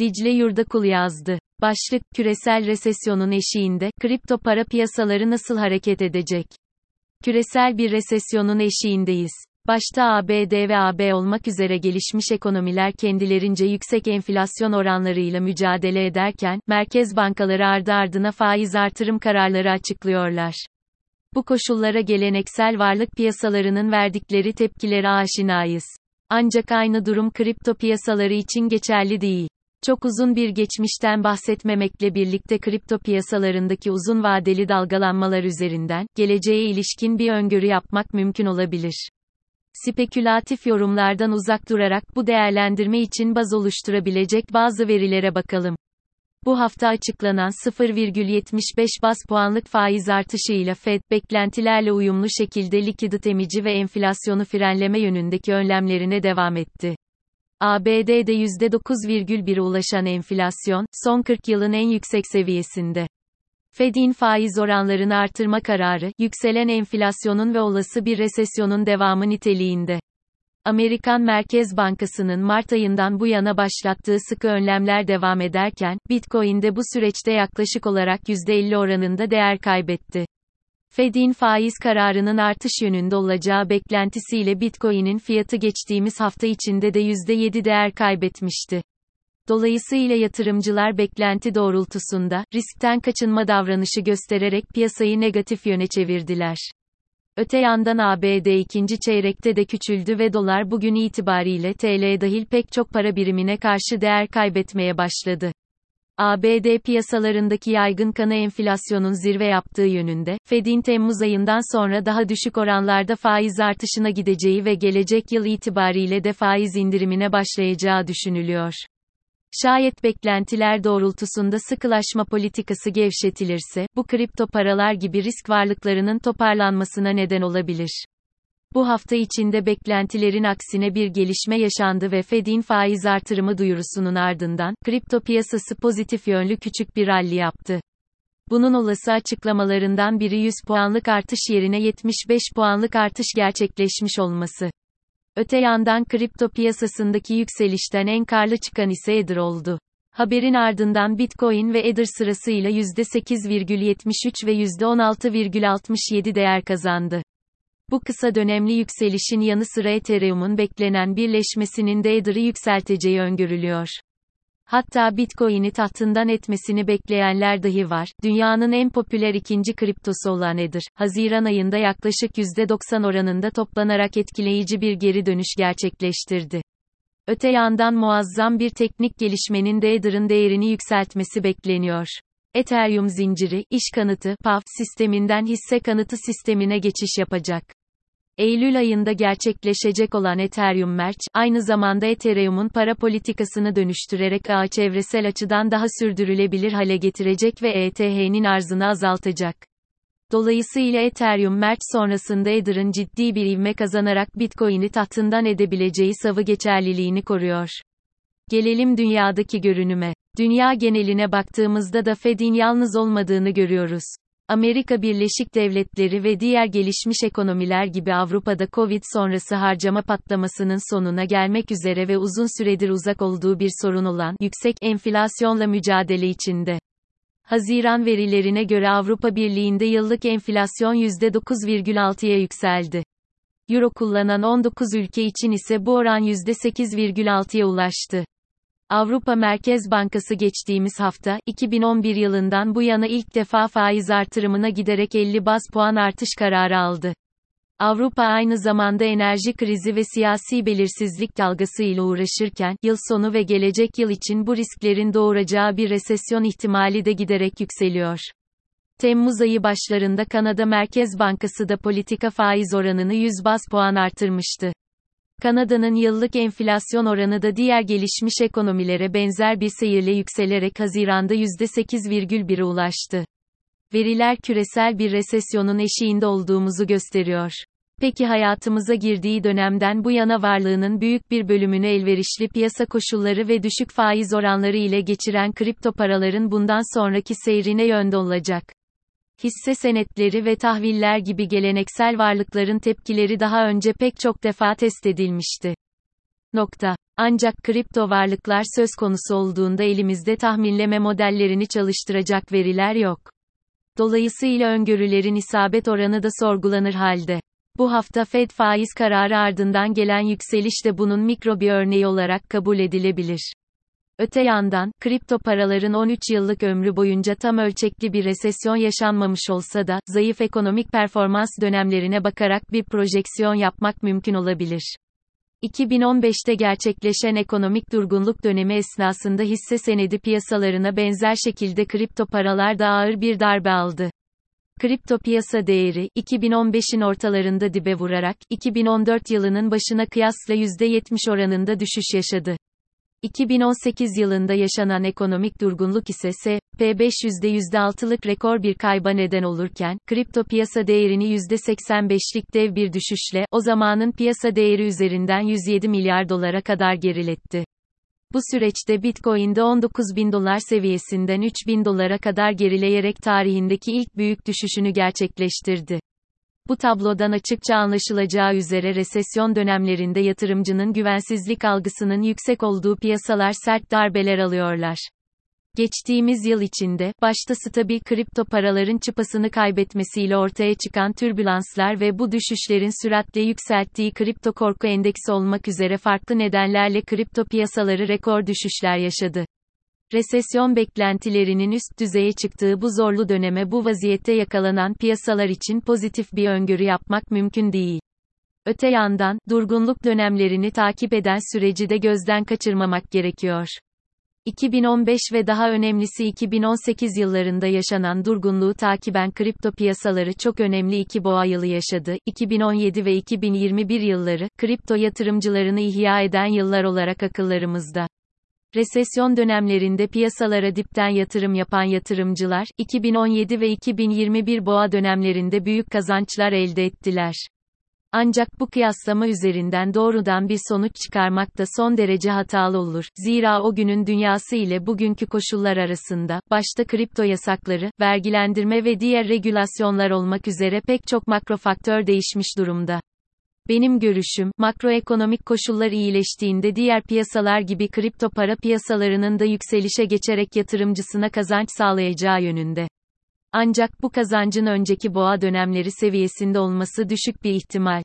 Dicle Yurdakul yazdı. Başlık, küresel resesyonun eşiğinde, kripto para piyasaları nasıl hareket edecek? Küresel bir resesyonun eşiğindeyiz. Başta ABD ve AB olmak üzere gelişmiş ekonomiler kendilerince yüksek enflasyon oranlarıyla mücadele ederken, merkez bankaları ardı ardına faiz artırım kararları açıklıyorlar. Bu koşullara geleneksel varlık piyasalarının verdikleri tepkilere aşinayız. Ancak aynı durum kripto piyasaları için geçerli değil. Çok uzun bir geçmişten bahsetmemekle birlikte kripto piyasalarındaki uzun vadeli dalgalanmalar üzerinden, geleceğe ilişkin bir öngörü yapmak mümkün olabilir. Spekülatif yorumlardan uzak durarak bu değerlendirme için baz oluşturabilecek bazı verilere bakalım. Bu hafta açıklanan 0,75 bas puanlık faiz artışıyla Fed, beklentilerle uyumlu şekilde likidit emici ve enflasyonu frenleme yönündeki önlemlerine devam etti. ABD'de %9,1'e ulaşan enflasyon, son 40 yılın en yüksek seviyesinde. Fed'in faiz oranlarını artırma kararı, yükselen enflasyonun ve olası bir resesyonun devamı niteliğinde. Amerikan Merkez Bankası'nın Mart ayından bu yana başlattığı sıkı önlemler devam ederken, Bitcoin de bu süreçte yaklaşık olarak %50 oranında değer kaybetti. Fed'in faiz kararının artış yönünde olacağı beklentisiyle Bitcoin'in fiyatı geçtiğimiz hafta içinde de %7 değer kaybetmişti. Dolayısıyla yatırımcılar beklenti doğrultusunda, riskten kaçınma davranışı göstererek piyasayı negatif yöne çevirdiler. Öte yandan ABD ikinci çeyrekte de küçüldü ve dolar bugün itibariyle TL dahil pek çok para birimine karşı değer kaybetmeye başladı. ABD piyasalarındaki yaygın kanı enflasyonun zirve yaptığı yönünde, Fed'in Temmuz ayından sonra daha düşük oranlarda faiz artışına gideceği ve gelecek yıl itibariyle de faiz indirimine başlayacağı düşünülüyor. Şayet beklentiler doğrultusunda sıkılaşma politikası gevşetilirse, bu kripto paralar gibi risk varlıklarının toparlanmasına neden olabilir. Bu hafta içinde beklentilerin aksine bir gelişme yaşandı ve Fed'in faiz artırımı duyurusunun ardından, kripto piyasası pozitif yönlü küçük bir rally yaptı. Bunun olası açıklamalarından biri 100 puanlık artış yerine 75 puanlık artış gerçekleşmiş olması. Öte yandan kripto piyasasındaki yükselişten en karlı çıkan ise Ether oldu. Haberin ardından Bitcoin ve Ether sırasıyla %8,73 ve %16,67 değer kazandı. Bu kısa dönemli yükselişin yanı sıra Ethereum'un beklenen birleşmesinin de Ether'ı yükselteceği öngörülüyor. Hatta Bitcoin'i tahtından etmesini bekleyenler dahi var. Dünyanın en popüler ikinci kriptosu olan Ether, Haziran ayında yaklaşık %90 oranında toplanarak etkileyici bir geri dönüş gerçekleştirdi. Öte yandan muazzam bir teknik gelişmenin de değerini yükseltmesi bekleniyor. Ethereum zinciri, iş kanıtı, PAF sisteminden hisse kanıtı sistemine geçiş yapacak. Eylül ayında gerçekleşecek olan Ethereum Merge, aynı zamanda Ethereum'un para politikasını dönüştürerek ağı çevresel açıdan daha sürdürülebilir hale getirecek ve ETH'nin arzını azaltacak. Dolayısıyla Ethereum Merge sonrasında Ether'ın ciddi bir ivme kazanarak Bitcoin'i tahtından edebileceği savı geçerliliğini koruyor. Gelelim dünyadaki görünüme. Dünya geneline baktığımızda da Fed'in yalnız olmadığını görüyoruz. Amerika Birleşik Devletleri ve diğer gelişmiş ekonomiler gibi Avrupa'da Covid sonrası harcama patlamasının sonuna gelmek üzere ve uzun süredir uzak olduğu bir sorun olan yüksek enflasyonla mücadele içinde. Haziran verilerine göre Avrupa Birliği'nde yıllık enflasyon %9,6'ya yükseldi. Euro kullanan 19 ülke için ise bu oran %8,6'ya ulaştı. Avrupa Merkez Bankası geçtiğimiz hafta, 2011 yılından bu yana ilk defa faiz artırımına giderek 50 bas puan artış kararı aldı. Avrupa aynı zamanda enerji krizi ve siyasi belirsizlik dalgası ile uğraşırken, yıl sonu ve gelecek yıl için bu risklerin doğuracağı bir resesyon ihtimali de giderek yükseliyor. Temmuz ayı başlarında Kanada Merkez Bankası da politika faiz oranını 100 bas puan artırmıştı. Kanada'nın yıllık enflasyon oranı da diğer gelişmiş ekonomilere benzer bir seyirle yükselerek Haziran'da %8,1'e ulaştı. Veriler küresel bir resesyonun eşiğinde olduğumuzu gösteriyor. Peki hayatımıza girdiği dönemden bu yana varlığının büyük bir bölümünü elverişli piyasa koşulları ve düşük faiz oranları ile geçiren kripto paraların bundan sonraki seyrine yönde olacak? Hisse senetleri ve tahviller gibi geleneksel varlıkların tepkileri daha önce pek çok defa test edilmişti. Nokta. Ancak kripto varlıklar söz konusu olduğunda elimizde tahminleme modellerini çalıştıracak veriler yok. Dolayısıyla öngörülerin isabet oranı da sorgulanır halde. Bu hafta Fed faiz kararı ardından gelen yükseliş de bunun mikro bir örneği olarak kabul edilebilir. Öte yandan, kripto paraların 13 yıllık ömrü boyunca tam ölçekli bir resesyon yaşanmamış olsa da, zayıf ekonomik performans dönemlerine bakarak bir projeksiyon yapmak mümkün olabilir. 2015'te gerçekleşen ekonomik durgunluk dönemi esnasında hisse senedi piyasalarına benzer şekilde kripto paralar da ağır bir darbe aldı. Kripto piyasa değeri, 2015'in ortalarında dibe vurarak, 2014 yılının başına kıyasla %70 oranında düşüş yaşadı. 2018 yılında yaşanan ekonomik durgunluk ise S&P500'de %6'lık rekor bir kayba neden olurken, kripto piyasa değerini %85'lik dev bir düşüşle, o zamanın piyasa değeri üzerinden 107 milyar dolara kadar geriletti. Bu süreçte Bitcoin'de 19 bin dolar seviyesinden 3 bin dolara kadar gerileyerek tarihindeki ilk büyük düşüşünü gerçekleştirdi. Bu tablodan açıkça anlaşılacağı üzere resesyon dönemlerinde yatırımcının güvensizlik algısının yüksek olduğu piyasalar sert darbeler alıyorlar. Geçtiğimiz yıl içinde, başta stabil kripto paraların çıpasını kaybetmesiyle ortaya çıkan türbülanslar ve bu düşüşlerin süratle yükselttiği kripto korku endeksi olmak üzere farklı nedenlerle kripto piyasaları rekor düşüşler yaşadı. Resesyon beklentilerinin üst düzeye çıktığı bu zorlu döneme bu vaziyette yakalanan piyasalar için pozitif bir öngörü yapmak mümkün değil. Öte yandan, durgunluk dönemlerini takip eden süreci de gözden kaçırmamak gerekiyor. 2015 ve daha önemlisi 2018 yıllarında yaşanan durgunluğu takiben kripto piyasaları çok önemli iki boğa yılı yaşadı. 2017 ve 2021 yılları, kripto yatırımcılarını ihya eden yıllar olarak akıllarımızda. Resesyon dönemlerinde piyasalara dipten yatırım yapan yatırımcılar, 2017 ve 2021 boğa dönemlerinde büyük kazançlar elde ettiler. Ancak bu kıyaslama üzerinden doğrudan bir sonuç çıkarmak da son derece hatalı olur. Zira o günün dünyası ile bugünkü koşullar arasında, başta kripto yasakları, vergilendirme ve diğer regülasyonlar olmak üzere pek çok makro faktör değişmiş durumda. Benim görüşüm, makroekonomik koşullar iyileştiğinde diğer piyasalar gibi kripto para piyasalarının da yükselişe geçerek yatırımcısına kazanç sağlayacağı yönünde. Ancak bu kazancın önceki boğa dönemleri seviyesinde olması düşük bir ihtimal.